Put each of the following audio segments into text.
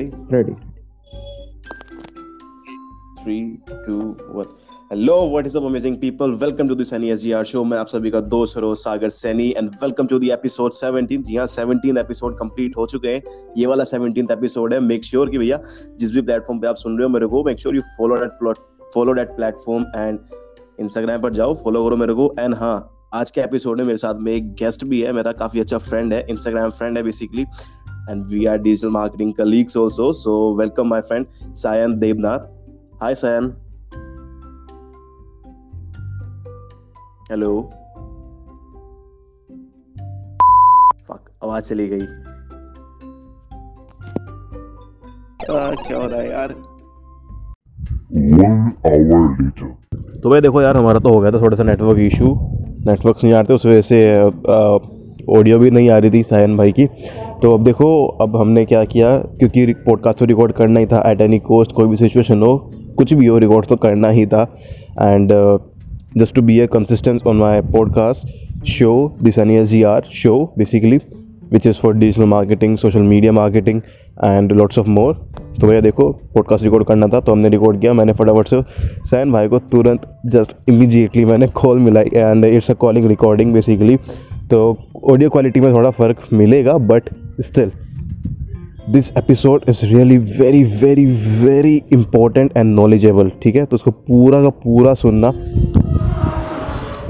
Ready? Ready. Three, two, one. Hello, what is up, amazing people? Welcome to the Sunny SGR show. मैं आप सभी का दोस्त Roj Sagar Saini and welcome to the episode 17 जी हाँ 17 episode complete हो चुके हैं ये वाला 17th एपिसोड है मेक श्योर sure कि भैया जिस भी प्लेटफॉर्म पे आप सुन रहे हो मेरे को make sure you follow that follow that platform and Instagram पर जाओ फॉलो करो मेरे को एंड हाँ आज के एपिसोड में मेरे साथ में एक गेस्ट भी है मेरा काफ़ी अच्छा फ्रेंड है इंस्टाग्राम फ्रेंड है basically and we are digital marketing colleagues also. So welcome my friend Sayan Devnath. Hi Sayan. Hello. Fuck, आवाज़ चली गई आ, क्या हो रहा है यार तो भाई देखो यार हमारा तो हो गया था थोड़ा सा नेटवर्क इशू नेटवर्क नहीं आते उस वजह से ऑडियो भी नहीं आ रही थी सायन भाई की तो अब देखो, अब हमने क्या किया, क्योंकि पॉडकास्ट तो रिकॉर्ड करना ही था एट एनी कोस्ट कोई भी सिचुएशन हो, कुछ भी हो रिकॉर्ड तो करना ही था। And just to be a consistence on my podcast show this N S G R show basically which is for digital marketing social media marketing and lots of more तो भैया देखो पॉडकास्ट रिकॉर्ड करना था तो हमने record किया, मैंने फटाफट से सैन भाई को तुरंत जस्ट इमीजिएटली मैंने कॉल मिलाई and it's a calling recording basically तो ऑडियो क्वालिटी में थोड़ा फ़र्क मिलेगा but still this episode is really very very very important and knowledgeable ठीक है? तो उसको पूरा का पूरा सुनना।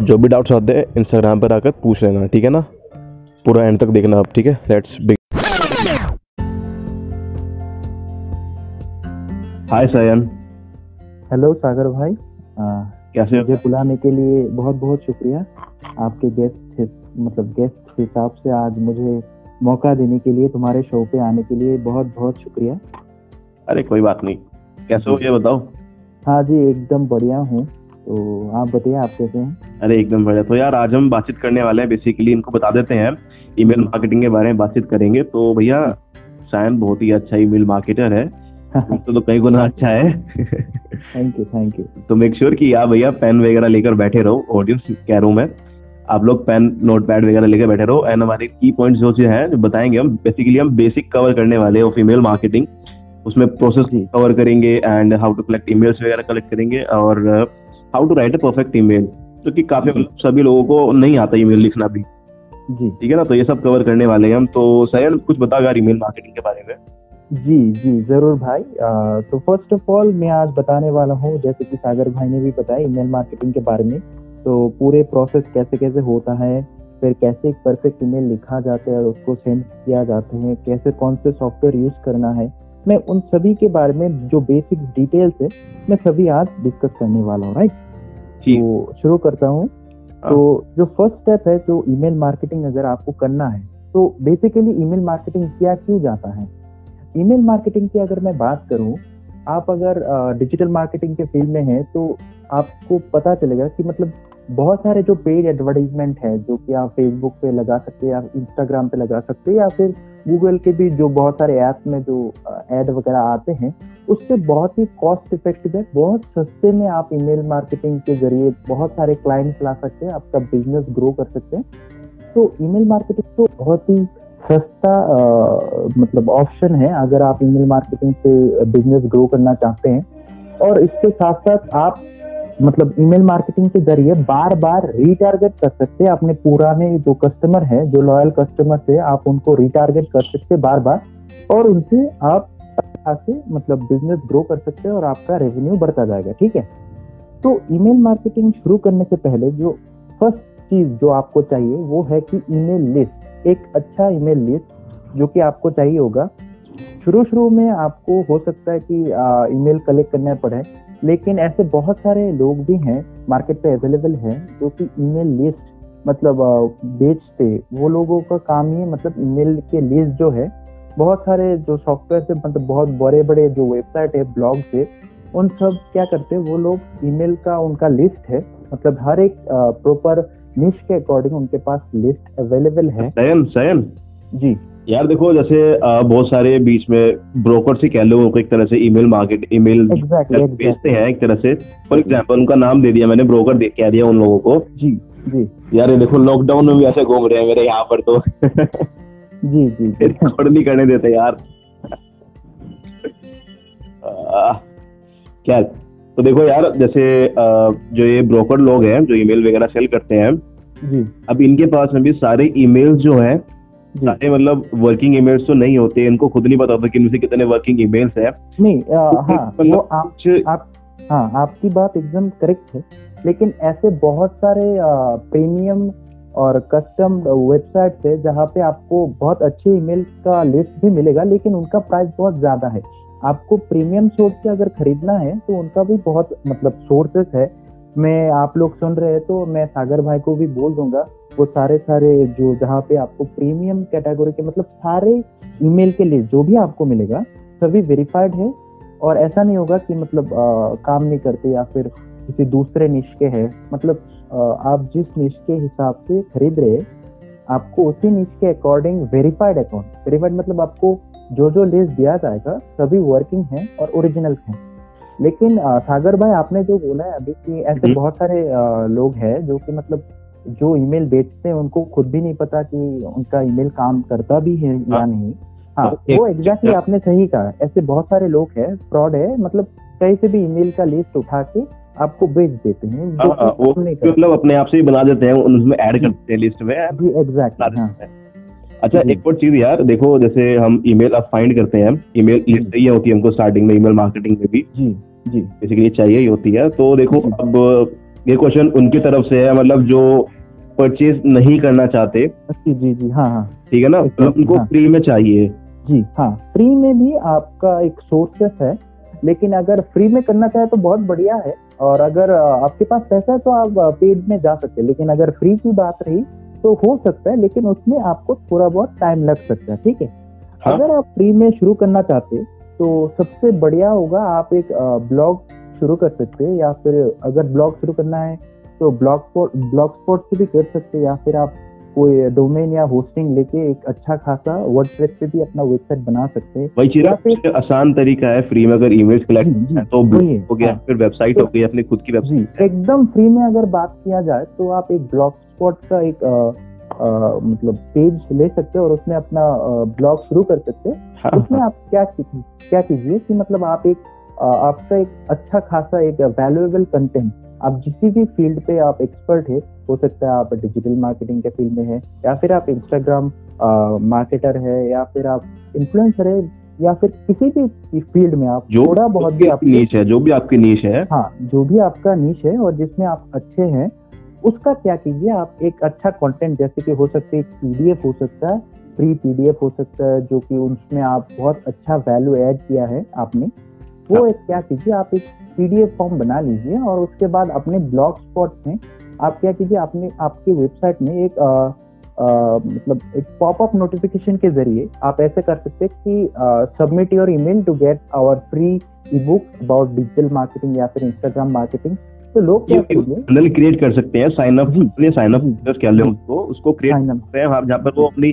जो भी डाउट्स आते हैं इंस्टाग्राम पर आकर पूछ लेना ठीक है ना? पूरा एंड तक देखना आप ठीक है? लेट्स हाय सयन हेलो सागर भाई। कैसे मुझे बुलाने के लिए बहुत बहुत शुक्रिया। आपके गेस्ट मतलब गेस्ट हिसाब से आज मुझे मौका देने के लिए तुम्हारे शो पे आने के लिए बहुत बहुत शुक्रिया। अरे कोई बात नहीं। कैसे हो ये बताओ। हाँ जी एकदम बढ़िया हूँ। तो आप बताइए आप कैसे हैं? अरे एकदम बढ़िया। तो यार आज हम बातचीत करने वाले हैं। बेसिकली इनको बता देते हैं। ईमेल मार्केटिंग के बारे में बातचीत करेंगे। तो भैया सायन बहुत ही अच्छा ईमेल मार्केटर है। तो, तो कई गुना अच्छा है। थैंक यू थैंक यू तो मेक श्योर कि आप भैया पेन वगैरह लेकर बैठे रहो। ऑडियंस कह रहा हूँ। मैं आप लोग पेन नोट पैड वगैरह लेकर बैठे रहो। एंड हमारे की पॉइंट जो चीज़ है जो बताएँगे हम बेसिकली हम बेसिक कवर करने वाले हैं फीमेल मार्केटिंग उसमें प्रोसेस कवर करेंगे and how to collect emails वगैरह कलेक्ट करेंगे और how to write a perfect email क्योंकि काफ़ी सभी लोगों को नहीं आता ईमेल लिखना भी। जी। ठीक है ना? तो ये सब कवर करने वाले हैं हम। तो सैयद कुछ बता अगर ईमेल मार्केटिंग के बारे में? जी जी ज़रूर भाई। आ, तो फ़र्स्ट ऑफ़ ऑल मैं आज बताने वाला हूँ जैसे कि सागर भाई ने भी बताया ईमेल मार्केटिंग के बारे में। तो पूरे प्रोसेस कैसे कैसे होता है फिर कैसे एक परफेक्ट ईमेल लिखा जाता है और उसको सेंड किया जाता है कैसे कौन से सॉफ्टवेयर यूज़ करना है मैं उन सभी के बारे में जो बेसिक डिटेल्स है मैं सभी आज डिस्कस करने वाला हूँ राइट तो शुरू करता हूँ। हाँ। तो जो फ़र्स्ट स्टेप है जो ईमेल मार्केटिंग अगर आपको करना है तो बेसिकली ईमेल मार्केटिंग किया क्यों जाता है? ईमेल मार्केटिंग की अगर मैं बात करूँ आप अगर डिजिटल मार्केटिंग के फ़ील्ड में हैं तो आपको पता चलेगा कि मतलब बहुत सारे जो पेड एडवर्टाइजमेंट है जो कि आप फेसबुक पे लगा सकते हैं या इंस्टाग्राम पे लगा सकते हैं या फिर गूगल के भी जो बहुत सारे ऐप में जो एड वगैरह आते हैं उससे बहुत ही कॉस्ट इफ़ेक्टिव है बहुत सस्ते में आप ईमेल मार्केटिंग के ज़रिए बहुत सारे क्लाइंट्स ला सकते हैं आपका बिज़नेस ग्रो कर सकते हैं। तो ईमेल मार्केटिंग तो बहुत ही सस्ता आ, मतलब ऑप्शन है अगर आप ईमेल मार्केटिंग से बिज़नेस ग्रो करना चाहते हैं। और इसके साथ साथ आप मतलब ईमेल मार्केटिंग के ज़रिए बार बार रिटारगेट कर सकते हैं अपने पुराने जो कस्टमर है, जो लॉयल कस्टमर है आप उनको रिटारगेट कर सकते हैं बार बार और उनसे आप से मतलब बिज़नेस ग्रो कर सकते हैं और आपका रेवेन्यू बढ़ता जाएगा, ठीक है? तो ईमेल मार्केटिंग शुरू करने से पहले जो फ़र्स्ट चीज़ जो आपको चाहिए वो है कि ईमेल लिस्ट एक अच्छा ईमेल लिस्ट जो कि आपको चाहिए होगा। शुरू शुरू में आपको हो सकता है कि ईमेल कलेक्ट करना पड़े। लेकिन ऐसे बहुत सारे लोग भी हैं मार्केट पे अवेलेबल हैं जो कि ईमेल लिस्ट मतलब बेचते। वो लोगों का काम ही मतलब ईमेल के लिस्ट जो है बहुत सारे जो सॉफ्टवेयर से मतलब बहुत बड़े बड़े जो वेबसाइट है ब्लॉग से उन सब क्या करते हैं वो लोग ईमेल का उनका लिस्ट है। मतलब हर एक प्रॉपर निश के अकॉर्डिंग उनके पास लिस्ट अवेलेबल है। सयन सयन। जी। यार देखो जैसे बहुत सारे बीच में ब्रोकर से कह लो उनको एक तरह से ईमेल मार्केट ईमेल बेचते हैं एक तरह से। फॉर एग्ज़ाम्पल उनका नाम दे दिया मैंने ब्रोकर दे कह दिया उन लोगों को। जी जी। यार देखो लॉकडाउन में भी ऐसे घूम रहे हैं मेरे यहाँ पर तो। जी जी रिकॉर्ड नहीं करने देते यार। आ, क्या? तो देखो यार जैसे जो ये ब्रोकर लोग हैं जो ईमेल वगैरह सेल करते हैं जी। अब इनके पास में भी सारे ईमेल्स जो हैं सारे मतलब वर्किंग ईमेल्स तो नहीं होते इनको खुद नहीं पता होता कि इनमें से कितने वर्किंग ईमेल्स हैं। नहीं आ, हाँ वो आप आप हाँ आपकी बात एकदम करेक्ट है लेकिन ऐसे बहुत सारे प्रीमियम और कस्टम वेबसाइट है जहाँ पे आपको बहुत अच्छे ईमेल का लिस्ट भी मिलेगा लेकिन उनका प्राइस बहुत ज़्यादा है। आपको प्रीमियम सोर्स से अगर खरीदना है तो उनका भी बहुत मतलब सोर्सेस है। मैं आप लोग सुन रहे हैं तो मैं सागर भाई को भी बोल दूँगा। वो सारे सारे जो जहाँ पे आपको प्रीमियम कैटेगरी के मतलब सारे ईमेल के लिए जो भी आपको मिलेगा सभी वेरीफाइड है। और ऐसा नहीं होगा कि मतलब आ, काम नहीं करते या फिर किसी दूसरे निश के है। मतलब आ, आप जिस निश के हिसाब से खरीद रहे आपको उसी निश के अकॉर्डिंग वेरीफाइड अकाउंट वेरीफाइड मतलब आपको जो जो लिस्ट दिया जाएगा सभी वर्किंग है और ओरिजिनल हैं। लेकिन आ, सागर भाई आपने जो बोला है अभी कि ऐसे हम्म। बहुत सारे आ, लोग हैं जो कि मतलब जो ईमेल बेचते हैं उनको खुद भी नहीं पता कि उनका ईमेल काम करता भी है या हाँ। नहीं। हाँ एक- वो एग्जैक्टली आपने सही कहा ऐसे बहुत सारे लोग हैं फ्रॉड है मतलब कहीं से भी ईमेल का लिस्ट उठा के आपको बेच देते हैं जो हाँ, हाँ, वो करते। मतलब अपने आप से ही बना देते हैं उसमें ऐड कर देते हैं लिस्ट में जी एग्जैक्टली हाँ। अच्छा एक और चीज़ यार देखो जैसे हम ईमेल अब फाइंड करते हैं ईमेल लिस्ट होती है हमको स्टार्टिंग में ईमेल मार्केटिंग में भी। जी बेसिकली चाहिए ही होती है। तो देखो अब ये क्वेश्चन उनकी तरफ़ से है मतलब जो परचेज नहीं करना चाहते जी जी जी हाँ हाँ। ठीक है ना? मतलब उनको हाँ। फ्री में चाहिए। जी हाँ। फ्री में भी आपका एक सोर्सेस है लेकिन अगर फ्री में करना चाहे तो बहुत बढ़िया है। और अगर आपके पास पैसा है तो आप पेड में जा सकते हैं। लेकिन अगर फ्री की बात रही तो हो सकता है लेकिन उसमें आपको थोड़ा बहुत टाइम लग सकता है ठीक है? हाँ। अगर आप फ्री में शुरू करना चाहते हैं तो सबसे बढ़िया होगा आप एक ब्लॉग शुरू कर सकते हैं या फिर अगर ब्लॉग शुरू करना है तो ब्लॉग स्पॉट ब्लॉग स्पॉट से भी कर सकते हैं या फिर आप कोई डोमेन या होस्टिंग लेके एक अच्छा खासा वर्डप्रेस पे भी अपना वेबसाइट बना सकते हैं। वही आसान तरीका है फ्री में अगर ईमेल्स कलेक्ट है तो हो। गया हाँ। फिर वेबसाइट हो गई अपनी खुद की वेबसाइट एकदम फ्री में अगर बात किया जाए तो आप एक ब्लॉग स्पॉट का एक मतलब पेज ले सकते हैं और उसमें अपना ब्लॉग शुरू कर सकते हैं। हाँ, उसमें आप क्या क्या कीजिए कि मतलब आप एक आपका एक अच्छा खासा एक वैल्यूएबल कंटेंट आप जिस भी फ़ील्ड पे आप एक्सपर्ट है हो सकता है आप डिजिटल मार्केटिंग के फ़ील्ड में है या फिर आप इंस्टाग्राम मार्केटर है या फिर आप इन्फ्लुएंसर है या फिर किसी भी फ़ील्ड में आप जो थोड़ा बहुत भी आप नीच है जो भी आपकी नीच है। हाँ जो भी आपका नीच है और जिसमें आप अच्छे हैं उसका क्या कीजिए आप एक अच्छा कंटेंट जैसे कि हो सकते है पीडीएफ हो सकता है फ्री पीडीएफ हो सकता है जो कि उसमें आप बहुत अच्छा वैल्यू ऐड किया है आपने वो हाँ। एक क्या कीजिए आप एक पीडीएफ फॉर्म बना लीजिए और उसके बाद अपने ब्लॉग स्पॉट में आप क्या कीजिए आपने आपकी वेबसाइट में एक अ, मतलब एक पॉपअप नोटिफिकेशन के ज़रिए आप ऐसे कर सकते हैं कि submit your email to get our free ebook about digital marketing या फिर इंस्टाग्राम मार्केटिंग तो लोग क्या चैनल क्रिएट कर सकते हैं साइन अप अपने साइन अप। कह लें उसको उसको क्रिएट up. सकते हैं आप जहाँ पर वो अपनी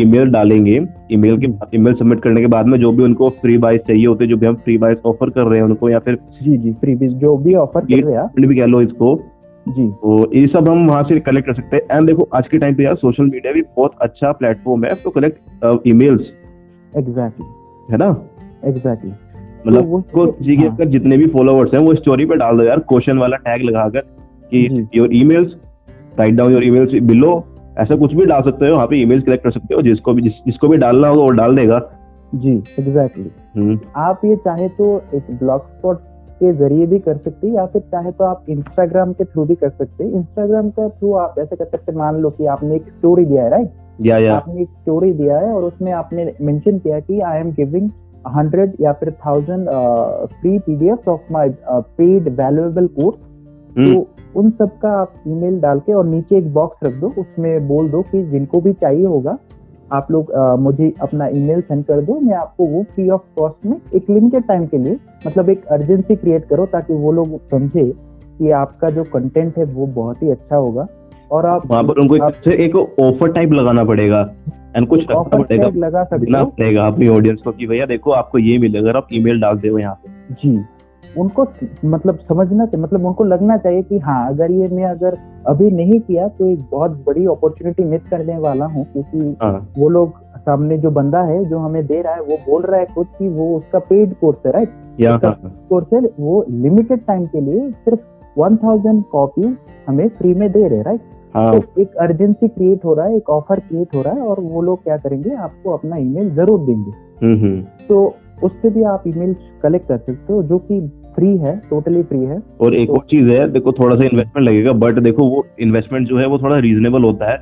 ईमेल डालेंगे ईमेल के ईमेल सबमिट करने के बाद में जो भी उनको फ्री बाइस चाहिए होते जो भी हम फ्री बाइस ऑफ़र कर रहे हैं उनको या फिर जी जी फ्री जो भी ऑफ़र कर रहे हैं भी कह लो इसको। जी। तो ये सब हम वहाँ से कलेक्ट कर सकते हैं। एंड देखो आज के टाइम पे यार सोशल मीडिया भी बहुत अच्छा प्लेटफॉर्म है तो कलेक्ट ईमेल्स एग्जैक्टली है ना? एग्जैक्टली मतलब वो- को जी के हाँ। जितने भी फॉलोअर्स हैं वो स्टोरी पे डाल दो यार क्वेश्चन वाला टैग लगाकर कि your emails write down your emails below ऐसा कुछ भी डाल सकते हो वहाँ पे ईमेल्स कलेक्ट कर सकते हो जिसको भी जिस, जिसको भी डालना होगा वो डाल देगा। जी एग्जैक्टली हम्म, आप ये चाहे तो एक ब्लॉग स्पॉट के ज़रिए भी कर सकते हैं या फिर चाहे तो आप इंस्टाग्राम के थ्रू भी कर सकते हैं। इंस्टाग्राम के थ्रू आप ऐसे कर सकते मान लो कि आपने एक स्टोरी दिया है राइट या या। आपने एक स्टोरी दिया है और उसमें आपने मेंशन किया कि आई एम गिविंग हंड्रेड या फिर thousand free PDF of my paid valuable course तो उन सब का आप ईमेल डाल के और नीचे एक बॉक्स रख दो उसमें बोल दो कि जिनको भी चाहिए होगा आप लोग अ, मुझे अपना ईमेल सेंड कर दो मैं आपको वो फ्री ऑफ़ कॉस्ट में एक लिमिटेड टाइम के लिए मतलब एक अर्जेंसी क्रिएट करो ताकि वो लोग समझे कि आपका जो कंटेंट है वो बहुत ही अच्छा होगा। और आप वहाँ पर उनको एक, आप एक ऑफ़र टाइप लगाना पड़ेगा एंड कुछ रखना पड़ेगा। लगा सकते पड़ेगा अपनी ऑडियंस को कि भैया देखो आपको ये मिलेगा अगर आप ईमेल डाल दे यहाँ पे। जी। उनको मतलब समझना चाहिए मतलब उनको लगना चाहिए कि हाँ अगर ये मैं अगर अभी नहीं किया तो एक बहुत बड़ी अपॉर्चुनिटी मिस करने वाला हूँ क्योंकि हाँ। वो लोग सामने जो बंदा है जो हमें दे रहा है वो बोल रहा है खुद कि वो उसका पेड कोर्स है राइट उसका हाँ। कोर्स है वो लिमिटेड टाइम के लिए सिर्फ़ वन थाउज़ेंड कॉपी हमें फ्री में दे रहे राइट हाँ। तो एक अर्जेंसी क्रिएट हो रहा है एक ऑफ़र क्रिएट हो रहा है और वो लोग क्या करेंगे आपको अपना ईमेल ज़रूर देंगे। हम्म हम्म। तो उससे भी आप ईमेल कलेक्ट कर सकते हो जो कि फ्री है टोटली फ्री है। और एक और चीज़ है देखो थोड़ा सा इन्वेस्टमेंट लगेगा बट देखो वो इन्वेस्टमेंट जो है वो थोड़ा रीजनेबल होता है।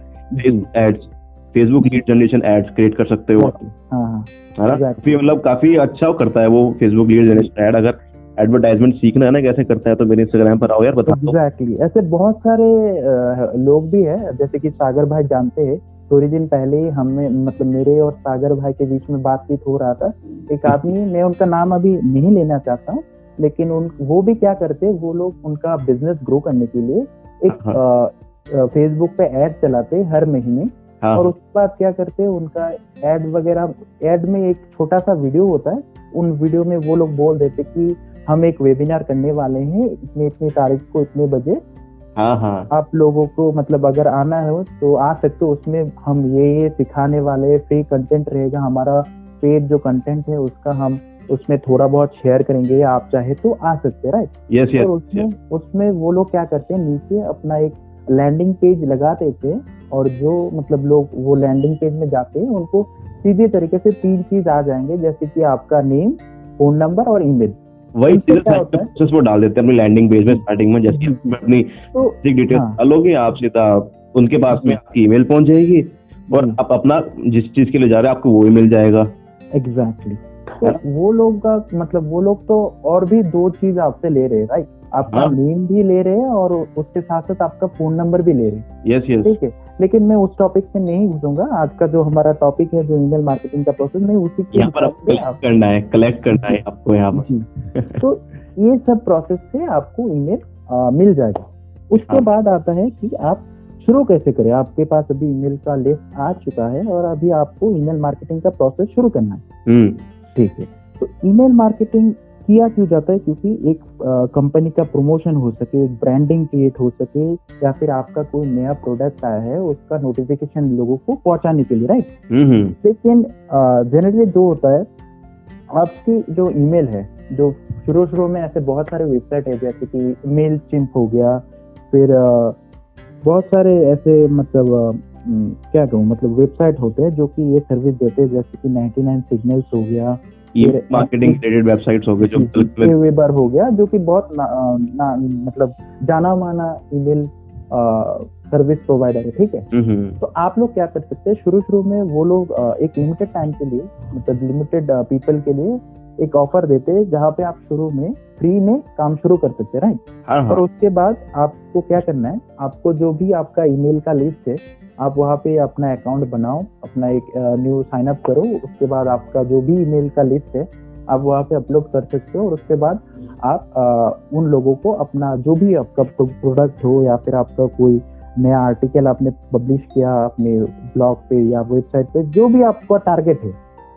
Ads Facebook lead generation ads create कर सकते हो हाँ हाँ। है ना? मतलब काफ़ी अच्छा करता है वो फेसबुक लीड जनरेशन एड अगर एडवर्टाइजमेंट सीखना है ना कैसे करता है तो मेरे इंस्टाग्राम पर आओ यार बता दो एग्जैक्टली ऐसे बहुत सारे लोग भी है जैसे कि सागर भाई जानते हैं थोड़े दिन पहले ही हमें मतलब मेरे और सागर भाई के बीच में बातचीत हो रहा था। एक आदमी मैं उनका नाम अभी नहीं लेना चाहता हूँ लेकिन उन वो भी क्या करते वो लोग उनका बिज़नेस ग्रो करने के लिए एक फेसबुक पे ऐड चलाते हर महीने। हाँ। और उसके बाद क्या करते हैं उनका एड वगैरह एड में एक छोटा सा वीडियो होता है उन वीडियो में वो लोग बोल देते कि हम एक वेबिनार करने वाले हैं इतने इतनी तारीख को इतने बजे। हाँ हाँ। आप लोगों को मतलब अगर आना हो तो आ सकते हो उसमें हम ये ये सिखाने वाले फ्री कंटेंट रहेगा हमारा पेड जो कंटेंट है उसका हम उसमें थोड़ा बहुत शेयर करेंगे आप चाहे तो आ सकते हैं राइट यस यस उसमें उसमें वो लोग क्या करते हैं नीचे अपना एक लैंडिंग पेज लगा देते हैं और जो मतलब लोग वो लैंडिंग पेज में जाते हैं उनको सीधे तरीके से तीन चीज़ आ जाएँगे जैसे कि आपका नेम फ़ोन नंबर और ईमेल वही प्रोसेस वो डाल देते हैं अपनी लैंडिंग पेज में स्टार्टिंग में जैसे अपनी तो डिटेल्स हाँ। डालोगे आप सीधा उनके पास में आपकी ईमेल पहुँच जाएगी और आप अपना जिस चीज़ के लिए जा रहे हैं आपको वो ही मिल जाएगा एग्जैक्टली तो वो लोग का मतलब वो लोग तो और भी दो चीज़ आपसे ले रहे हैं राइट आपका हाँ। नेम भी ले रहे हैं और उसके साथ साथ आपका फ़ोन नंबर भी ले रहे हैं। यस यस ठीक है? लेकिन मैं उस टॉपिक में नहीं घुसूँगा। आज का जो हमारा टॉपिक है जो ईमेल मार्केटिंग का प्रोसेस मैं उसी के यहाँ पर से कलेक्ट करना है कलेक्ट करना है आपको यहाँ पर। तो ये सब प्रोसेस से आपको ईमेल मिल जाएगा। उसके हाँ। बाद आता है कि आप शुरू कैसे करें। आपके पास अभी ईमेल का लिस्ट आ चुका है और अभी आपको ईमेल मार्केटिंग का प्रोसेस शुरू करना है। हम्म। ठीक है। तो ईमेल मार्केटिंग किया क्यों जाता है? क्योंकि एक कंपनी का प्रमोशन हो सके एक ब्रांडिंग क्रिएट हो सके या फिर आपका कोई नया प्रोडक्ट आया है उसका नोटिफिकेशन लोगों को पहुँचाने के लिए राइट हम्म हम्म। लेकिन जनरली जो होता है आपकी जो ईमेल है जो शुरू शुरू में ऐसे बहुत सारे वेबसाइट है जैसे कि मेल चिंप हो गया फिर बहुत सारे ऐसे मतलब क्या कहूँ मतलब वेबसाइट होते हैं जो कि ये सर्विस देते हैं जैसे कि 99 सिग्नल्स हो गया ये मार्केटिंग रिलेटेड वेबसाइट्स हो गए जो वेबर हो गया जो कि बहुत ना, ना, मतलब जाना माना ईमेल सर्विस प्रोवाइडर है ठीक है? हम्म हम्म। तो आप लोग क्या कर सकते हैं शुरू शुरू में वो लोग एक लिमिटेड टाइम के लिए मतलब लिमिटेड पीपल के लिए एक ऑफ़र देते हैं जहाँ पे आप शुरू में फ्री में काम शुरू कर सकते हैं राइट हाँ और हाँ उसके बाद आपको क्या करना है आपको जो भी आपका ईमेल का लिस्ट है आप वहाँ पे अपना अकाउंट बनाओ अपना एक न्यू साइन अप करो उसके बाद आपका जो भी ईमेल का लिस्ट है आप वहाँ पे अपलोड कर सकते हो और उसके बाद आप अ, उन लोगों को अपना जो भी आपका प्रोडक्ट हो या फिर आपका कोई नया आर्टिकल आपने पब्लिश किया अपने ब्लॉग पे या वेबसाइट पे जो भी आपका टारगेट है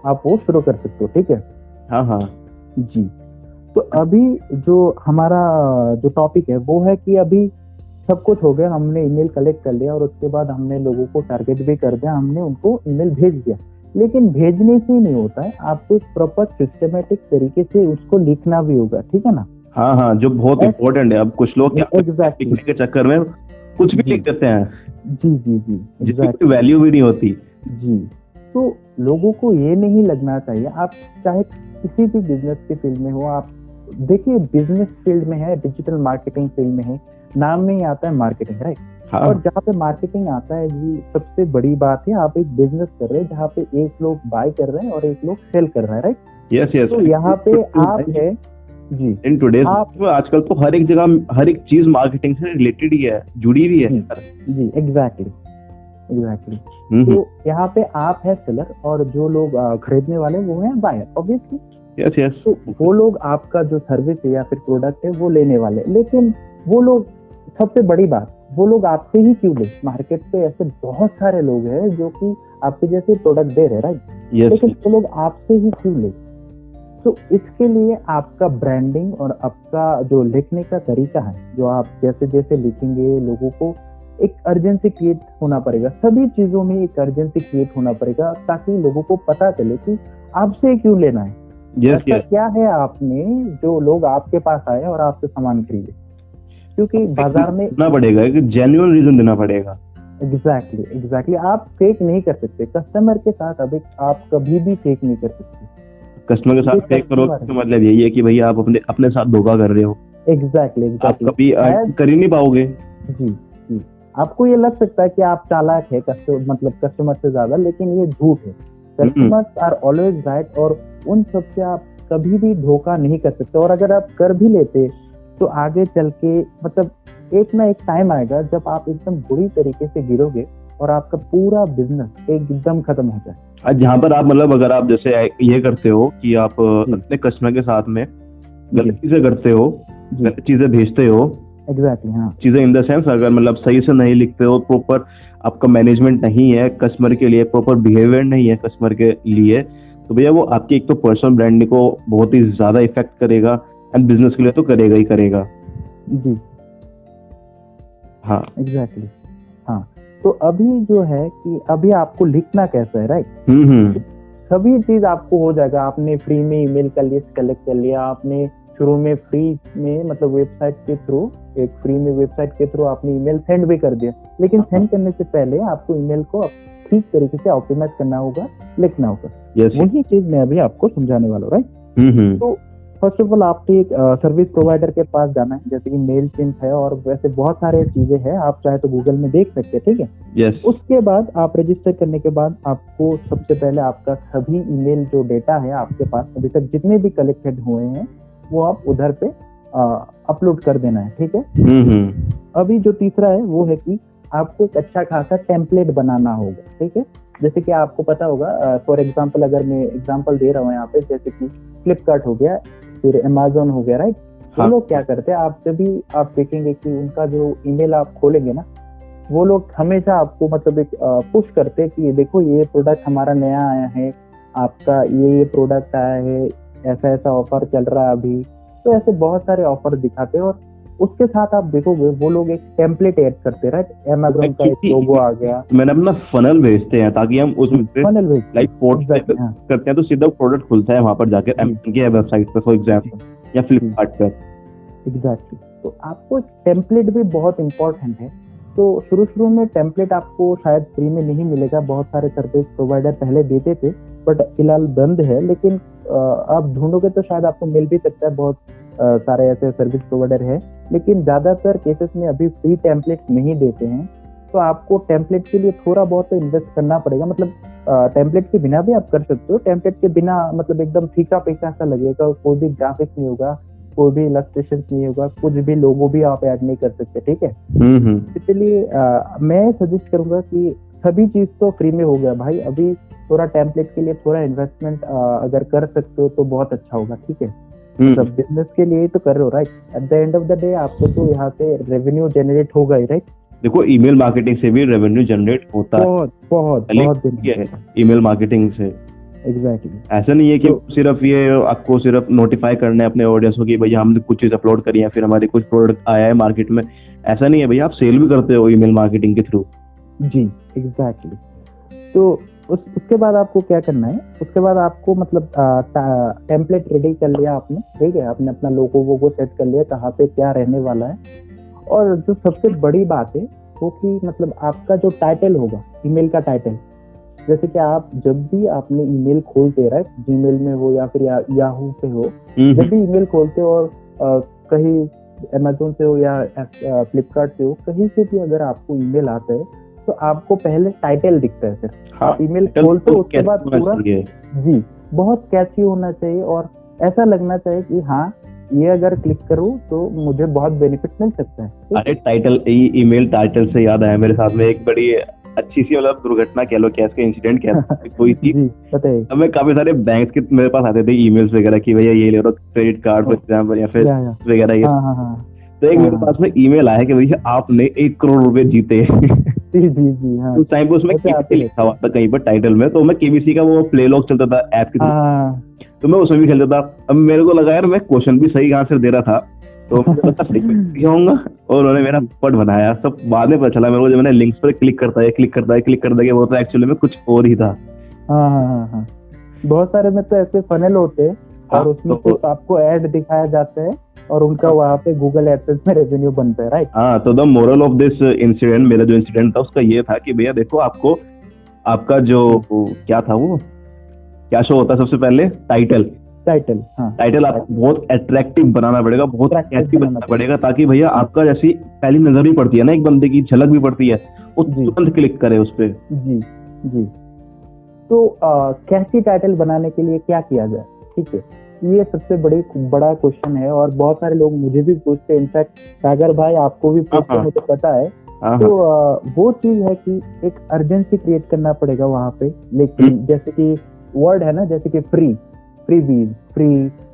आप वो शुरू कर सकते हो ठीक है? हाँ हाँ। जी। तो अभी जो हमारा जो टॉपिक है वो है कि अभी सब कुछ हो गया हमने ईमेल कलेक्ट कर लिया और उसके बाद हमने लोगों को टारगेट भी कर दिया हमने उनको ईमेल भेज दिया। लेकिन भेजने से ही नहीं होता है आपको एक प्रॉपर सिस्टमेटिक तरीके से उसको लिखना भी होगा ठीक है ना? हाँ हाँ जो बहुत इम्पोर्टेंट है अब कुछ लोग लिखने के चक्कर में कुछ भी लिख देते हैं। जी जी जी जिसकी एग्जैक्टली वैल्यू भी नहीं होती। जी तो लोगों को ये नहीं लगना चाहिए आप चाहे किसी भी बिज़नेस के फ़ील्ड में हो आप देखिए बिज़नेस फ़ील्ड में है डिजिटल मार्केटिंग फ़ील्ड में है नाम में ही आता है मार्केटिंग राइट हाँ। और जहाँ पे मार्केटिंग आता है जी सबसे बड़ी बात है आप एक बिज़नेस कर रहे हैं जहाँ पे एक लोग बाय कर रहे हैं और एक लोग सेल कर रहे हैं राइट यस यस तो यहाँ पे आप है जी। इन टुडेज आजकल तो हर एक जगह हर एक चीज़ मार्केटिंग से रिलेटेड ही है जुड़ी हुई है। जी। एग्जैक्टली एग्जैक्टली हम्म, तो यहाँ पे आप है सेलर और जो लोग खरीदने वाले वो है बायर ऑब्वियसली यस यस तो वो लोग आपका जो सर्विस है या फिर प्रोडक्ट है वो लेने वाले लेकिन वो लोग सबसे बड़ी बात वो लोग आपसे ही क्यों ले? मार्केट पे ऐसे बहुत सारे लोग हैं जो कि आपके जैसे प्रोडक्ट दे रहे हैं राइट यस लेकिन वो लोग आपसे ही क्यों ले? तो इसके लिए आपका ब्रांडिंग और आपका जो लिखने का तरीका है जो आप जैसे जैसे लिखेंगे लोगों को एक अर्जेंसी क्रिएट होना पड़ेगा। सभी चीज़ों में एक अर्जेंसी क्रिएट होना पड़ेगा ताकि लोगों को पता चले कि आपसे क्यों लेना है। ऐसा यस क्या है आपने जो लोग आपके पास आए और आपसे सामान खरीदे? क्योंकि बाज़ार में देना पड़ेगा एक जेन्युइन रीजन देना पड़ेगा। Exactly exactly, exactly exactly. आप फेक नहीं कर सकते। कस्टमर के साथ अभी आप कभी भी फेक नहीं कर सकते। कस्टमर के साथ फेक करो तो मतलब यही है कि भैया आप अपने अपने साथ धोखा कर रहे हो। Exactly exactly, exactly. आप कभी कर ही नहीं पाओगे। जी जी। आपको ये लग सकता है कि आप चालाक है कस्टमर मतलब कस्टमर से ज़्यादा लेकिन ये झूठ है। कस्टमर्स आर ऑलवेज राइट और उन सबसे आप कभी भी धोखा नहीं कर सकते। और अगर आप कर भी लेते तो आगे चल के मतलब एक ना एक टाइम आएगा जब आप एकदम बुरी तरीके से गिरोगे और आपका पूरा बिज़नेस एकदम खत्म हो जाए। आज जहाँ पर आप मतलब अगर आप जैसे ये करते हो कि आप अपने कस्टमर के साथ में गलती से करते हो चीज़ें भेजते हो एग्जैक्टली हाँ। चीज़ें इन द सेंस अगर मतलब सही से नहीं लिखते हो प्रॉपर आपका मैनेजमेंट नहीं है कस्टमर के लिए प्रॉपर बिहेवियर नहीं है कस्टमर के लिए तो भैया वो आपकी एक तो पर्सनल ब्रांडिंग को बहुत ही ज़्यादा इफ़ेक्ट करेगा। एंड बिज़नेस के लिए तो करेगा ही करेगा। जी। हाँ। Exactly exactly. हाँ। तो अभी जो है कि अभी आपको लिखना कैसा है राइट हम्म हम्म। सभी चीज़ आपको हो जाएगा। आपने फ्री में ईमेल का लिस्ट कलेक्ट कर लिया। आपने शुरू में फ्री में मतलब वेबसाइट के थ्रू एक फ्री में वेबसाइट के थ्रू आपने ईमेल सेंड भी कर दिया। लेकिन सेंड करने से पहले आपको ईमेल को ठीक तरीके से ऑप्टिमाइज करना होगा लिखना होगा। वही चीज़ मैं अभी आपको समझाने वाला हूँ right hmm hmm. First of all आपको एक सर्विस प्रोवाइडर के पास जाना है जैसे कि मेल चिंप है और वैसे बहुत सारे चीज़ें हैं आप चाहे तो गूगल में देख सकते हैं ठीक है? यस उसके बाद आप रजिस्टर करने के बाद आपको सबसे पहले आपका सभी ईमेल जो डेटा है आपके पास अभी तक जितने भी कलेक्टेड हुए हैं वो आप उधर पे अपलोड कर देना है ठीक है? हम्म अभी जो तीसरा है वो है कि आपको एक अच्छा खासा टेम्पलेट बनाना होगा ठीक है? जैसे कि आपको पता होगा फॉर एग्ज़ाम्पल अगर मैं एग्ज़ाम्पल दे रहा हूँ यहाँ पे जैसे कि फ्लिपकार्ट हो गया फिर अमेजोन हो गया राइट हाँ। वो लोग क्या करते हैं आप जब भी आप देखेंगे कि उनका जो ईमेल आप खोलेंगे ना वो लोग हमेशा आपको मतलब एक पुश करते हैं कि देखो ये प्रोडक्ट हमारा नया आया है आपका ये ये प्रोडक्ट आया है ऐसा ऐसा ऑफ़र चल रहा है अभी तो ऐसे बहुत सारे ऑफ़र दिखाते हैं और उसके साथ आप देखोगे वो लोग एक टेम्पलेट ऐड करते राइट अमेजोन का एक लोगो आ गया। मैंने अपना फनल भेजते हैं ताकि हम उसमें फनल भेज लाइक पोर्ट करते हैं तो सीधा प्रोडक्ट खुलता है वहाँ पर जाकर जी। की वेबसाइट पर फॉर एग्ज़ाम्पल या फ्लिपकार्ट पर एग्जैक्टली तो आपको टेम्पलेट भी बहुत इंपॉर्टेंट है। तो शुरू शुरू में टेम्पलेट आपको शायद फ्री में नहीं मिलेगा बहुत सारे सर्विस प्रोवाइडर पहले देते थे बट फ़िलहाल बंद है लेकिन आप ढूंढोगे तो शायद आपको मिल भी सकता है बहुत सारे ऐसे सर्विस प्रोवाइडर है लेकिन ज़्यादातर केसेस में अभी फ्री टेम्पलेट नहीं देते हैं। तो आपको टेम्पलेट के लिए थोड़ा बहुत तो इन्वेस्ट करना पड़ेगा। मतलब टेम्पलेट के बिना भी आप कर सकते हो। टेम्पलेट के बिना मतलब एकदम फीका फीका सा लगेगा। कोई भी ग्राफिक्स नहीं होगा कोई भी इलस्ट्रेशन नहीं होगा कुछ भी लोगो भी आप ऐड नहीं कर सकते ठीक है? हम्म हम्म। इसलिए मैं सजेस्ट करूँगा कि सभी चीज़ तो फ्री में हो गया। भाई अभी थोड़ा टेम्पलेट के लिए थोड़ा इन्वेस्टमेंट अगर कर सकते हो तो बहुत अच्छा होगा ठीक है? हम्म। सब बिज़नेस के लिए ही तो कर रहे हो right at the end of the day आपको तो यहाँ से रेवेन्यू जनरेट होगा ही राइट देखो ईमेल मार्केटिंग से भी रेवेन्यू जनरेट होता है। बहुत बहुत बहुत ईमेल मार्केटिंग से। Exactly exactly. ऐसा नहीं है कि तो- सिर्फ़ ये आपको सिर्फ़ नोटिफाई करना है अपने ऑडियंस को कि भैया हमने कुछ चीज़ अपलोड करी है फिर हमारे कुछ प्रोडक्ट आया है मार्केट में। ऐसा नहीं है भैया आप सेल भी करते हो ईमेल मार्केटिंग के थ्रू जी एग्जैक्टली exactly. तो उस उसके बाद आपको क्या करना है? उसके बाद आपको मतलब टेम्पलेट रेडी कर लिया आपने ठीक है? आपने अपना लोगो वोगो सेट कर लिया कहाँ पे क्या रहने वाला है। और जो सबसे बड़ी बात है वो कि मतलब आपका जो टाइटल होगा ईमेल का टाइटल जैसे कि आप जब भी आपने ईमेल खोलते राइट जीमेल में हो या फिर या, याहू पे हो हम्म, जब भी ईमेल खोलते हो और अ, कहीं अमेजोन से हो या फ्लिपकार्ट से हो कहीं से भी अगर आपको ईमेल आता है तो आपको पहले टाइटल दिखता है सिर्फ़। हाँ आप ईमेल खोलते हो तो उसके बाद पूरा जी बहुत कैची होना चाहिए और ऐसा लगना चाहिए कि हाँ ये अगर क्लिक करूँ तो मुझे बहुत बेनिफिट मिल सकता है? अरे टाइटल ईमेल टाइटल से याद आया मेरे साथ में एक बड़ी अच्छी सी मतलब दुर्घटना कह लो क्या इसका इंसिडेंट कह कोई थी। जी मैं काफ़ी सारे बैंक के मेरे पास आते थे ईमेल्स वगैरह की भैया ये ले लो क्रेडिट कार्ड फॉर एग्ज़ाम्पल या फिर वगैरह ये। हाँ हाँ हाँ। तो एक मेरे। पास में ईमेल आया कि भैया आपने एक करोड़ रुपए जीते जी जी जी हाँ। उस टाइम पे उसमें केबीसी लिखा हुआ था कहीं पर टाइटल में तो मैं केबीसी का वो प्ले लॉक चलता था ऐप के हाँ। तो मैं उसमें भी खेलता था। अब मेरे को लगा यार मैं क्वेश्चन भी सही आंसर दे रहा था। तो होऊँगा और उन्होंने मेरा पट बनाया। सब बाद में पता चला मेरे को जब मैंने लिंक्स पर क्लिक करता है क्लिक करता है क्लिक करता है वो तो एक्चुअली में कुछ और ही था। हाँ हाँ बहुत सारे में तो ऐसे फनल होते हैं और उसमें तो- आपको ऐड दिखाया जाता है। और उनका वहाँ पे गूगल एडसेंस में रेवेन्यू बनता है राइट हाँ तो the moral of this incident मेरा जो इंसिडेंट था उसका ये था कि भैया देखो आपको आपका जो क्या था वो? क्या शो होता है सबसे पहले? टाइटल टाइटल हाँ। टाइटल आपको बहुत अट्रैक्टिव बनाना पड़ेगा बहुत कैची बनाना पड़ेगा। ताकि भैया आपका जैसी पहली नज़र भी पड़ती है ना एक बंदे की झलक भी पड़ती है वो तुरंत क्लिक करे उस पर जी जी। तो कैसी टाइटल बनाने के लिए क्या किया जाए? ठीक है। ये सबसे बड़ी बड़ा क्वेश्चन है और बहुत सारे लोग मुझे भी पूछते हैं। इनफैक्ट सागर भाई आपको भी पूछते हैं, हाँ। मुझे पता है। हाँ तो वो चीज़ है कि एक अर्जेंसी क्रिएट करना पड़ेगा वहाँ पे। हम्म। लेकिन जैसे कि वर्ड है ना जैसे कि फ्री फ्री बीज फ्री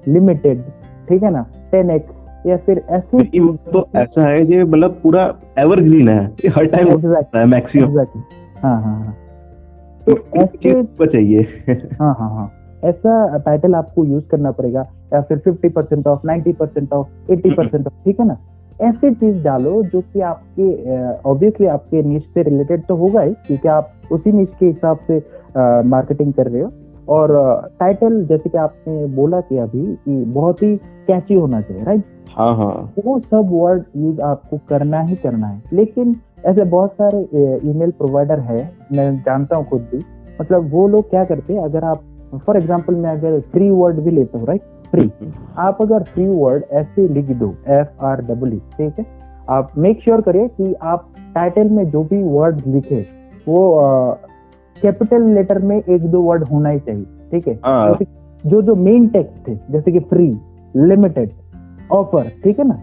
लिमिटेड ठीक है ना? टेन एक्स या फिर ऐसे तो ऐसा है ये मतलब पूरा एवरग्रीन है। हर टाइम होता है मैक्सिमम हाँ हाँ हाँ। तो ऐसे चाहिए। हाँ हाँ हाँ। ऐसा टाइटल आपको यूज़ करना पड़ेगा या फिर fifty percent off ninety percent off eighty percent off ठीक है ना? ऐसी चीज़ डालो जो कि आपके ऑब्वियसली आपके निश से रिलेटेड तो होगा ही क्योंकि आप उसी निश के हिसाब से मार्केटिंग कर रहे हो। और टाइटल जैसे कि आपने बोला कि अभी कि बहुत ही कैची होना चाहिए राइट हाँ हाँ। वो सब वर्ड यूज़ आपको करना ही करना है। लेकिन ऐसे बहुत सारे ईमेल प्रोवाइडर है मैं जानता हूँ खुद भी। मतलब वो लोग क्या करते हैं अगर आप फॉर एग्ज़ाम्पल मैं अगर फ्री वर्ड भी लेता हूँ राइट फ्री आप अगर फ्री वर्ड ऐसे लिख दो एफ़ आर डब्ल्यू ठीक है? आप मेक श्योर करिए कि आप टाइटल में जो भी वर्ड लिखे वो कैपिटल uh, लेटर में एक दो वर्ड होना ही चाहिए ठीक है? जैसे जो जो मेन टेक्स्ट है जैसे कि फ्री लिमिटेड ऑफ़र ठीक है ना?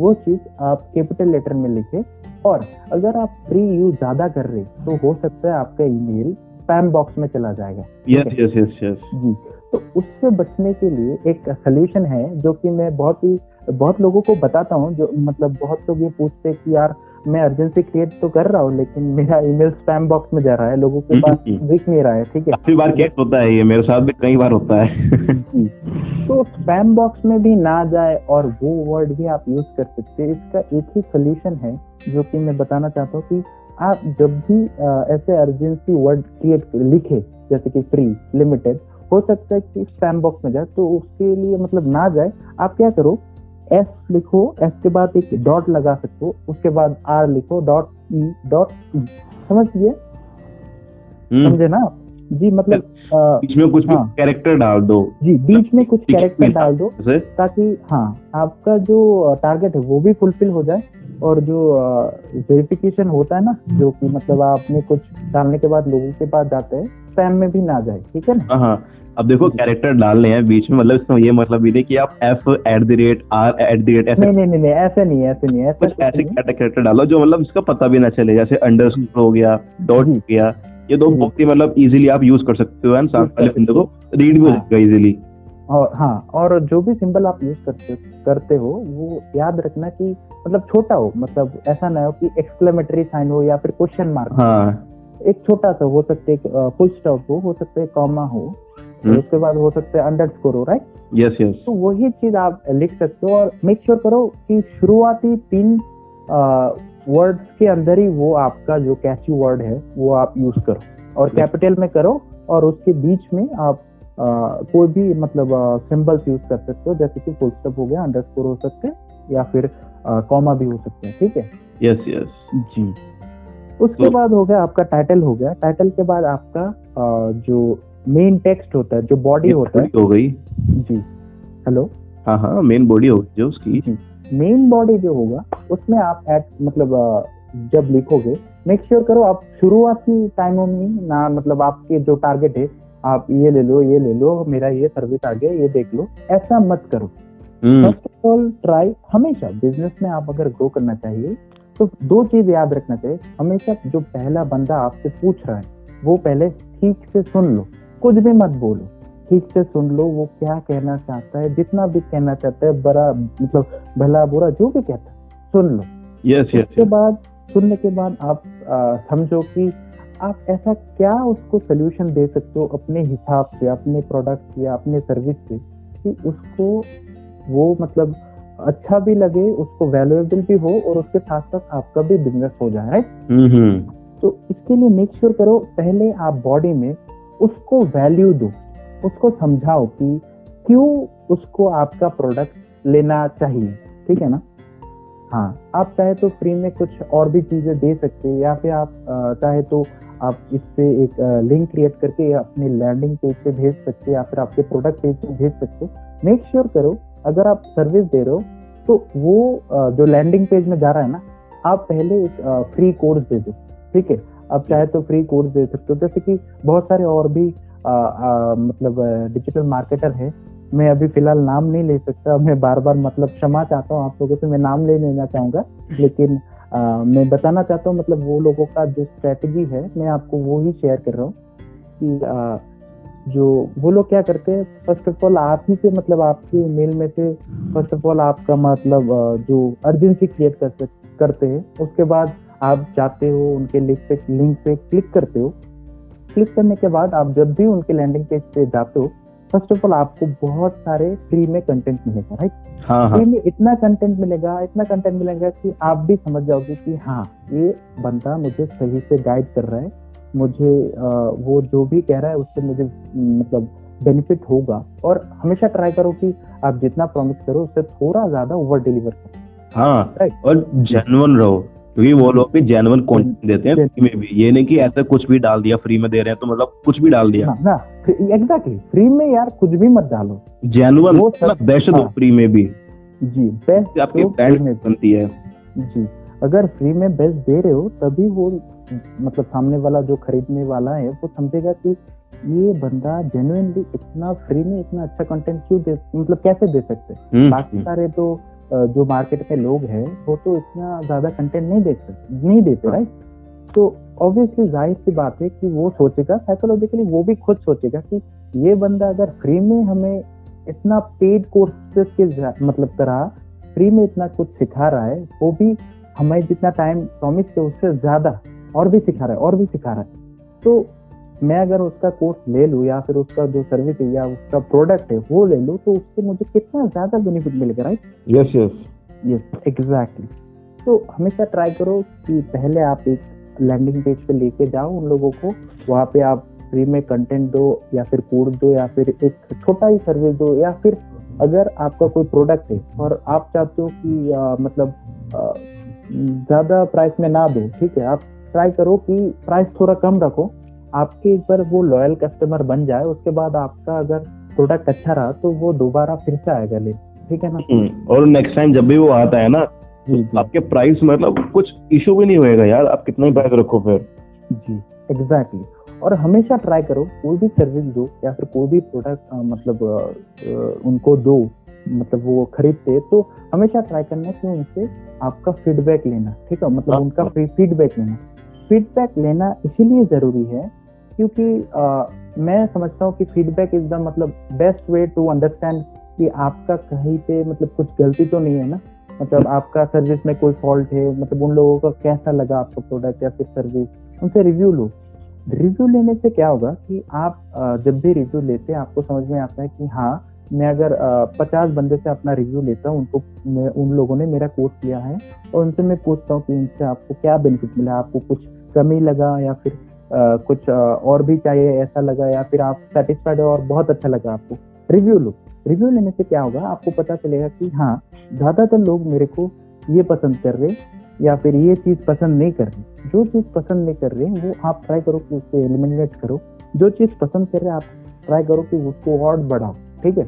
वो चीज़ आप कैपिटल लेटर में लिखे। और अगर आप फ्री यूज़ ज़्यादा कर रहे तो हो सकता है आपका ईमेल स्पैम बॉक्स में चला जाएगा। यस यस यस यस जी। तो उससे बचने के लिए एक सोल्यूशन है जो कि मैं बहुत ही बहुत लोगों को बताता हूँ जो मतलब बहुत लोग ये पूछते हैं कि यार मैं अर्जेंसी क्रिएट तो कर रहा हूँ लेकिन मेरा ईमेल स्पैम बॉक्स में जा रहा है लोगों के पास हम्म। दिख नहीं रहा है ठीक है? काफ़ी बार केस होता है ये मेरे साथ भी कई बार होता है। तो स्पैम बॉक्स में भी ना जाए और वो वर्ड भी आप यूज़ कर सकते हैं। इसका एक ही सोल्यूशन है जो कि मैं बताना चाहता हूँ कि आप जब भी ऐसे अर्जेंसी वर्ड क्रिएट लिखे जैसे कि फ्री लिमिटेड हो सकता है कि स्पैम बॉक्स में जाए तो उसके लिए मतलब ना जाए। आप क्या करो एस लिखो एस के बाद एक डॉट लगा सकते हो उसके बाद आर लिखो डॉट ई डॉट ई समझ गए हम्म, समझे ना? जी मतलब बीच में कुछ हाँ। कैरेक्टर डाल दो। जी बीच में कुछ कैरेक्टर डाल दो ताकि हाँ आपका जो टारगेट है वो भी फुलफिल हो जाए। और जो वेरिफिकेशन होता है ना जो कि मतलब आपने कुछ डालने के बाद लोगों के पास जाते हैं स्पैम में भी ना जाए ठीक है ना हाँ हाँ अब देखो कैरेक्टर डालने हैं बीच में मतलब इसका ये मतलब ये नहीं कि आप F at the rate R at the rate ऐसे नहीं नहीं नहीं ऐसे नहीं ऐसे नहीं ऐसा कुछ ऐसे कैरेक्टर डालो जो मतलब इसका पता भी ना चले जैसे अंडर हो गया डॉट। हो गया ये दो। बहुत ही मतलब इजीली आप यूज़ कर सकते हो एंड सामने वाले बंदे को रीड भी हो हाँ। जाएगा इजीली और हाँ और जो भी सिंबल आप यूज़ करते करते हो वो याद रखना कि मतलब छोटा हो मतलब ऐसा ना हो कि एक्सक्लेमेटरी साइन हो या फिर क्वेश्चन मार्क हाँ। एक छोटा सा हो सकता है फुल स्टॉप हो हो सकता है कॉमा हो हम्म। उसके बाद हो सकता है अंडरस्कोर हो राइट यस यस तो वही चीज़ आप लिख सकते हो और मेक श्योर करो कि शुरुआती तीन वर्ड्स के अंदर ही वो आपका जो कैची वर्ड है वो आप यूज़ करो। और कैपिटल में करो और उसके बीच में आप अ, कोई भी मतलब सिंबल्स यूज़ कर सकते हो जैसे कि फुल स्टॉप हो गया अंडर स्कोर हो सकते हैं या फिर कॉमा भी हो सकते हैं ठीक है? यस यस जी। उसके तो- बाद हो गया आपका टाइटल हो गया। टाइटल के बाद आपका अ, जो मेन टेक्स्ट होता है जो बॉडी होता है हो गई। जी। हेलो हाँ हाँ मेन बॉडी हो गई जो उसकी। मेन बॉडी जो होगा उसमें आप एड मतलब जब लिखोगे मेक श्योर sure करो आप शुरुआती टाइमों में ना मतलब आपके जो टारगेट है आप ये ले लो ये ले लो मेरा ये सर्विस आ गया ये देख लो। ऐसा मत करो। फ़र्स्ट ऑफ़ ऑल ट्राई हमेशा बिज़नेस में आप अगर ग्रो करना चाहिए तो दो चीज़ याद रखना चाहिए। हमेशा जो पहला बंदा आपसे पूछ रहा है वो पहले ठीक से सुन लो। कुछ भी मत बोलो। ठीक से सुन लो वो क्या कहना चाहता है जितना भी कहना चाहता है बड़ा मतलब भला बुरा जो भी कहता है सुन लो। यस उसके यस बाद सुनने के बाद आप समझो कि आप ऐसा क्या उसको सोल्यूशन दे सकते हो अपने हिसाब से अपने प्रोडक्ट या अपने सर्विस से कि उसको वो मतलब अच्छा भी लगे उसको वैल्यूएबल भी हो और उसके साथ साथ आपका भी बिज़नेस हो जाए राइट तो इसके लिए मेक श्योर करो पहले आप बॉडी में उसको वैल्यू दो उसको समझाओ कि क्यों उसको आपका प्रोडक्ट लेना चाहिए ठीक है ना? हाँ आप चाहे तो फ्री में कुछ और भी चीज़ें दे सकते हैं या फिर आप चाहे तो आप इससे एक लिंक क्रिएट करके अपने लैंडिंग पेज पे भेज सकते हैं या फिर आपके प्रोडक्ट पेज पे भेज सकते हैं। मेक श्योर करो अगर आप सर्विस दे रहे हो तो वो जो लैंडिंग पेज में जा रहा है ना आप पहले एक फ्री कोर्स दे दो ठीक है? आप चाहे तो फ्री कोर्स दे सकते हो। जैसे कि बहुत सारे और भी अ, अ, मतलब डिजिटल मार्केटर है। मैं अभी फ़िलहाल नाम नहीं ले सकता मैं बार बार मतलब क्षमा चाहता हूँ आप लोगों से मैं नाम ले लेना चाहूँगा। लेकिन अ, मैं बताना चाहता हूँ मतलब वो लोगों का जो स्ट्रेटजी है मैं आपको वो ही शेयर कर रहा हूँ कि जो वो लोग क्या करते हैं फ़र्स्ट ऑफ़ ऑल आप ही से मतलब आपके मेल में से फ़र्स्ट ऑफ़ ऑल आपका मतलब जो अर्जेंसी क्रिएट कर करते हैं। उसके बाद आप जाते हो उनके लिंक पे लिंक पे क्लिक करते हो। क्लिक करने के बाद आप जब भी उनके लैंडिंग पेज पे जाते हो फ़र्स्ट ऑफ़ ऑल आपको बहुत सारे फ्री में कंटेंट मिलेगा राइट हाँ हाँ। फ्री में इतना कंटेंट मिलेगा इतना कंटेंट मिलेगा कि आप भी समझ जाओगे कि हाँ ये बंदा मुझे सही से गाइड कर रहा है। मुझे वो जो भी कह रहा है उससे मुझे मतलब बेनिफिट होगा। और हमेशा ट्राई करो कि आप जितना प्रॉमिस करो उससे थोड़ा ज़्यादा ओवर डिलीवर करो। हाँ Right. और जेन्युइन रहो। क्योंकि वो लोग भी जेन्युइन कंटेंट देते हैं फ्री में भी। ये नहीं कि ऐसा कुछ भी डाल दिया फ्री में दे रहे हैं तो मतलब कुछ भी डाल दिया। ना ना एग्जैक्टली फ्री में यार कुछ भी मत डालो। सब- बेस्ट दो हाँ। फ्री में भी। जी बेस्ट आपकी ब्रांड में बनती है। जी अगर फ्री में बेस्ट दे रहे हो तभी वो मतलब सामने वाला जो खरीदने वाला है वो समझेगा कि ये बंदा जेन्युइनली इतना फ्री में इतना अच्छा कंटेंट क्यों दे मतलब कैसे दे सकते हैं? हम्म, बाकी सारे तो जो मार्केट में लोग हैं वो तो इतना ज़्यादा कंटेंट नहीं दे सकते नहीं देते राइट तो ऑब्वियसली ज़ाहिर सी बात है कि वो सोचेगा साइकोलॉजिकली वो भी खुद सोचेगा कि ये बंदा अगर फ्री में हमें इतना पेड कोर्सेज के मतलब तरह फ्री में इतना कुछ सिखा रहा है वो भी हमें जितना टाइम प्रॉमिस किया उससे ज़्यादा। और भी सिखा रहा है और भी सिखा रहा है। तो मैं अगर उसका कोर्स ले लूँ या फिर उसका जो सर्विस है या उसका प्रोडक्ट है वो ले लूँ तो उससे मुझे कितना ज़्यादा बेनिफिट मिलेगा right yes yes yes exactly तो हमेशा ट्राई करो कि पहले आप एक लैंडिंग पेज पे लेके जाओ उन लोगों को। वहाँ पे आप फ्री में कंटेंट दो या फिर कोर्स दो या फिर एक छोटा ही सर्विस दो या फिर अगर आपका कोई प्रोडक्ट है और आप चाहते हो कि अ, मतलब ज़्यादा प्राइस में ना दो ठीक है? आप ट्राई करो कि प्राइस थोड़ा कम रखो। आपके एक बार वो लॉयल कस्टमर बन जाए उसके बाद आपका अगर प्रोडक्ट अच्छा रहा तो वो दोबारा फिर से आएगा ले। ठीक है ना? हम्म, और नेक्स्ट टाइम जब भी वो आता है ना आपके प्राइस मतलब कुछ इशू भी नहीं होएगा यार आप कितना ही प्राइस रखो फिर। जी एग्जैक्टली और हमेशा ट्राई करो कोई भी सर्विस दो या फिर कोई भी प्रोडक्ट मतलब उनको दो मतलब वो खरीदते तो हमेशा ट्राई करना कि उनसे आपका फीडबैक लेना ठीक है? मतलब हाँ। उनका फीडबैक लेना। फीडबैक लेना इसीलिए ज़रूरी है क्योंकि अ, मैं समझता हूँ कि फीडबैक इज़ द मतलब बेस्ट वे टू अंडरस्टैंड कि आपका कहीं पे मतलब कुछ गलती तो नहीं है ना? मतलब आपका सर्विस में कोई फॉल्ट है मतलब उन लोगों का कैसा लगा आपका प्रोडक्ट या फिर सर्विस उनसे रिव्यू लो। रिव्यू लेने से क्या होगा कि आप जब भी रिव्यू लेते हैं आपको समझ में आता है कि हाँ मैं अगर पचास बंदे से अपना रिव्यू लेता हूँ उनको मैं उन लोगों ने मेरा कोर्स किया है और उनसे मैं पूछता हूँ कि उनसे आपको क्या बेनिफिट मिला आपको कुछ कमी लगा या फिर अ, कुछ अ, और भी चाहिए ऐसा लगा या फिर आप सेटिस्फाइड हो और बहुत अच्छा लगा आपको? रिव्यू लो। रिव्यू लेने से क्या होगा? आपको पता चलेगा कि हाँ ज़्यादातर लोग मेरे को ये पसंद कर रहे या फिर ये चीज़ पसंद नहीं कर रहे। जो चीज़ पसंद नहीं कर रहे वो आप ट्राई करो कि उसको एलिमिनेट करो। जो चीज़ पसंद कर रहे आप ट्राई करो कि उसको और बढ़ाओ ठीक है?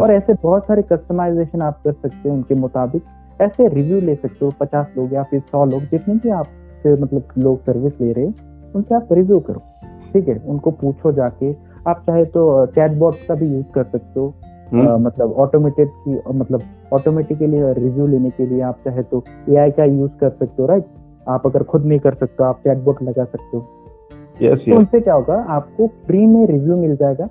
और ऐसे बहुत सारे कस्टमाइजेशन आप कर सकते हो उनके मुताबिक। ऐसे रिव्यू ले सकते हो पचास लोग या फिर सौ लोग जितने भी आप से मतलब लोग सर्विस ले रहे हैं उनसे आप रिव्यू करो। ठीक है? उनको पूछो जाके। आप चाहे तो चैटबॉट का भी यूज़ कर सकते हो। हम्म, अ, मतलब ऑटोमेटेड की मतलब ऑटोमेटिकली रिव्यू लेने के लिए आप चाहे तो एआई का यूज़ कर सकते हो राइट आप अगर खुद नहीं कर सकते आप चैटबॉट लगा सकते हो। यस तो उनसे क्या होगा? आपको फ्री में रिव्यू मिल जाएगा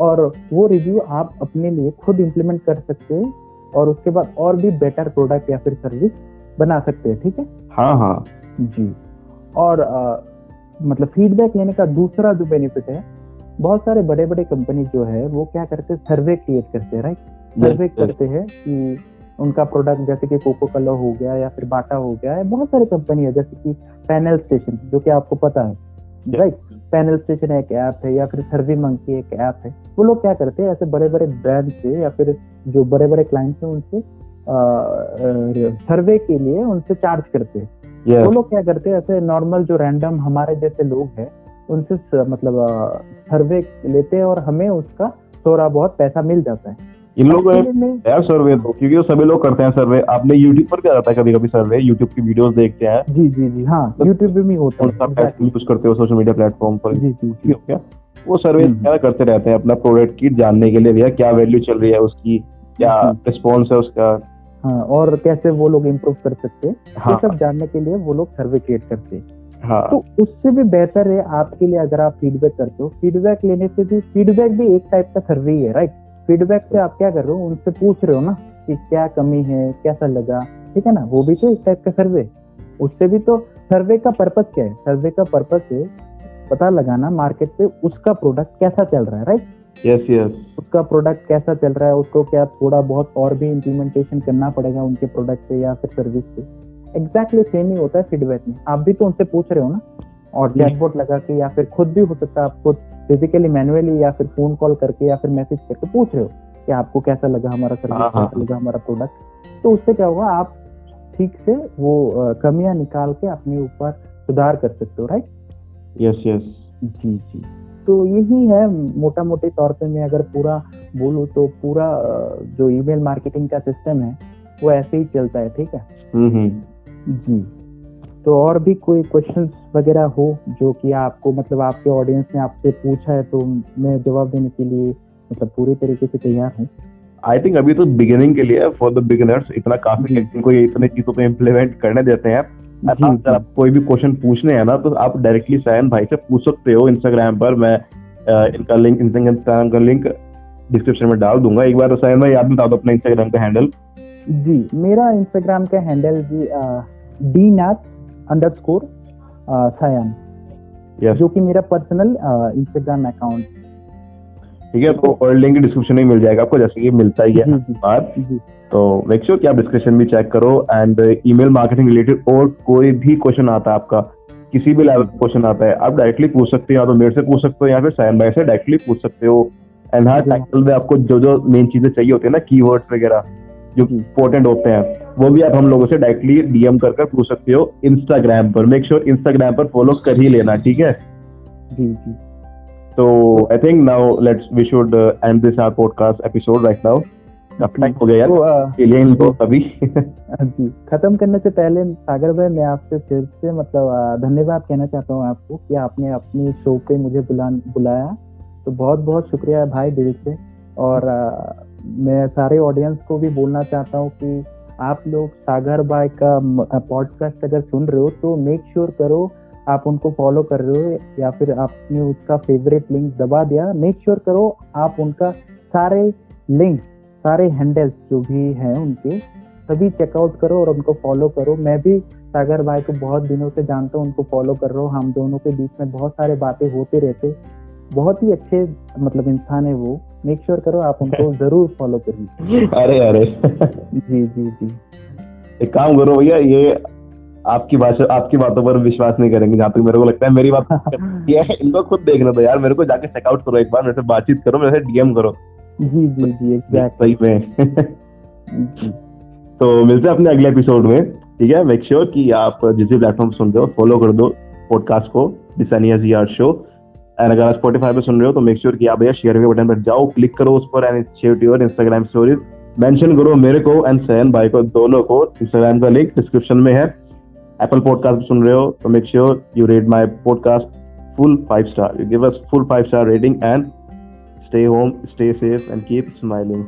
और वो रिव्यू आप अपने लिए खुद इम्प्लीमेंट कर सकते हैं और उसके बाद और भी बेटर प्रोडक्ट या फिर सर्विस बना सकते हैं ठीक है? हाँ हाँ। जी। और अ, मतलब फीडबैक लेने का दूसरा जो बेनिफिट है बहुत सारे बड़े बड़े कंपनी जो है वो क्या करते हैं? सर्वे क्रिएट करते हैं राइट सर्वे करते हैं कि उनका प्रोडक्ट जैसे कि कोको कलो हो गया या फिर बाटा हो गया है बहुत सारी कंपनी है जैसे कि पैनल स्टेशन जो कि आपको पता है राइट पैनल स्टेशन एक ऐप है या फिर सर्वे मंकी एक ऐप है वो लोग क्या करते हैं ऐसे बड़े बड़े ब्रांड से या फिर जो बड़े बड़े क्लाइंट हैं उनसे सर्वे के लिए उनसे चार्ज करते हैं। Yes. वो लोग क्या करते हैं ऐसे नॉर्मल जो रैंडम हमारे जैसे लोग हैं उनसे मतलब सर्वे लेते हैं और हमें उसका थोड़ा बहुत पैसा मिल जाता है। इन लोगों यार सर्वे तो क्योंकि वो सभी लोग करते हैं सर्वे आपने यूट्यूब पर क्या रहता है कभी कभी सर्वे यूट्यूब की वीडियोस देखते हैं। जी जी जी हाँ यूट्यूब पे भी होता है प्लेटफॉर्म यूज़ करते हो सोशल मीडिया प्लेटफॉर्म पर? जी जी क्या वो सर्वे हम्म। क्या करते रहते हैं अपना प्रोडक्ट की जानने के लिए भैया क्या वैल्यू चल रही है उसकी? क्या हम्म। रिस्पॉन्स है उसका? हाँ और कैसे वो लोग इम्प्रूव कर सकते हैं? हाँ। ये सब जानने के लिए वो लोग सर्वे क्रिएट करते हैं। हाँ। तो उससे भी बेहतर है आपके लिए अगर आप फीडबैक करते हो। फीडबैक लेने से भी फीडबैक भी एक टाइप का सर्वे ही है राइट फीडबैक से आप क्या कर रहे हो? उनसे पूछ रहे हो ना कि क्या कमी है कैसा लगा? ठीक है ना? वो भी तो एक टाइप का सर्वे उससे भी तो सर्वे का पर्पज क्या है? सर्वे का पर्पज है पता लगाना मार्केट पे उसका प्रोडक्ट कैसा चल रहा है राइट यस यस उसका प्रोडक्ट कैसा चल रहा है? उसको क्या थोड़ा बहुत और भी इम्प्लीमेंटेशन करना पड़ेगा उनके प्रोडक्ट पे या फिर सर्विस पे? एग्जैक्टली सेम ही होता है फीडबैक में। आप भी तो उनसे पूछ रहे हो ना? और। चैटबॉट लगा के या फिर खुद भी हो सकता है आप खुद फिजिकली मैनुअली या फिर फ़ोन कॉल करके या फिर मैसेज करके पूछ रहे हो कि आपको कैसा लगा हमारा सर्विस हाँ, हाँ। कैसा लगा हमारा प्रोडक्ट तो उससे क्या होगा आप ठीक से वो कमियाँ निकाल के अपने ऊपर सुधार कर सकते हो राइट यस यस जी जी। तो यही है मोटा मोटे तौर पे मैं अगर पूरा बोलूँ तो पूरा जो ईमेल मार्केटिंग का सिस्टम है वो ऐसे ही चलता है ठीक है? हम्म हम्म। जी। तो और भी कोई क्वेश्चन वगैरह हो जो कि आपको मतलब आपके ऑडियंस ने आपसे पूछा है तो मैं जवाब देने के लिए मतलब पूरी तरीके से तैयार हूँ। आई थिंक अभी तो बिगिनिंग के लिए फॉर द बिगिनर्स इतना काफ़ी इनको ये इतने चीज़ों पे इम्प्लीमेंट करने देते हैं अगर आप कोई भी क्वेश्चन पूछने हैं ना तो आप डायरेक्टली सायन भाई से पूछ सकते हो इंस्टाग्राम पर। मैं इनका लिंक इंस्टाग्राम का लिंक डिस्क्रिप्शन में डाल दूँगा। एक बार सायन भाई आप बता दो अपना इंस्टाग्राम का हैंडल जी मेरा इंस्टाग्राम का handle G D Nath underscore Sayan जो कि मेरा पर्सनल इंस्टाग्राम अकाउंट ठीक है तो और लिंक डिस्क्रिप्शन में मिल जाएगा आपको जैसे कि मिलता ही है बात तो मेक श्योर कि आप डिस्कशन भी चेक करो एंड ईमेल मार्केटिंग रिलेटेड और कोई भी क्वेश्चन आता है आपका किसी भी लेवल का क्वेश्चन आता है आप डायरेक्टली पूछ सकते हो या तो मेरे से पूछ सकते हो या फिर सायन भाई से डायरेक्टली पूछ सकते हो। एंड हाँ। टाइटल में आपको जो जो मेन चीज़ें चाहिए होती है ना कीवर्ड्स वगैरह जो जी। इंपॉर्टेंट होते हैं वो भी आप हम लोगों से डायरेक्टली डीएम कर कर पूछ सकते हो इंस्टाग्राम पर। मेक श्योर इंस्टाग्राम पर फॉलो कर ही लेना ठीक है? जी जी। तो I think now let's we should end this our podcast episode right now time हो गया यार। तो लिए इनको अभी। जी। खत्म करने से पहले सागर भाई मैं आपसे फिर से मतलब धन्यवाद कहना चाहता हूँ आपको कि आपने अपनी शो पे मुझे बुला बुलाया। तो बहुत बहुत शुक्रिया भाई दिल से। और अ, मैं सारे ऑडियंस को भी बोलना चाहता हूँ कि आप लोग सागर भाई का पॉडकास्ट अगर सुन रहे हो तो मेक श्योर करो आप उनको फॉलो कर रहे हो या फिर आपने उसका फेवरेट लिंक दबा दिया मेक श्योर sure करो आप उनका सारे लिंक सारे हैंडल्स जो भी हैं उनके सभी चेकआउट करो और उनको फॉलो करो। मैं भी सागर भाई को बहुत दिनों से जानता हूँ उनको फॉलो कर रहा हूँ। हम दोनों के बीच में बहुत सारे बातें होते रहते बहुत ही अच्छे मतलब इंसान है वो। मेक श्योर sure करो आप उनको ज़रूर फॉलो करिए। अरे अरे। जी जी जी। एक काम करो भैया ये आपकी भाषा आपकी बातों पर विश्वास नहीं करेंगे जहाँ तक मेरे को लगता है। मेरी बात ये है इनको खुद देखना तो यार मेरे को जाके चेकआउट करो एक बार मेरे से बातचीत करो मेरे से डीएम करो। जी जी जी एग्जैक्ट सही में। तो मिलते हैं अपने अगले एपिसोड में ठीक है? मेक श्योर कि आप जिस भी प्लेटफॉर्म सुन रहे हो फॉलो कर दो पॉडकास्ट को दिसानिया जी आर शो एंड अगर आप स्पॉटिफाई पे सुन रहे हो तो मेक श्योर कि आप भैया शेयर के बटन पर जाओ क्लिक करो उस पर and share to your Instagram stories mention करो मेरे को एंड सैन भाई को दोनों को। इंस्टाग्राम का लिंक डिस्क्रिप्शन में है। एप्पल पॉडकास्ट सुन रहे हो तो make sure you read my podcast full five star you give us full five star rating and stay home stay safe and keep smiling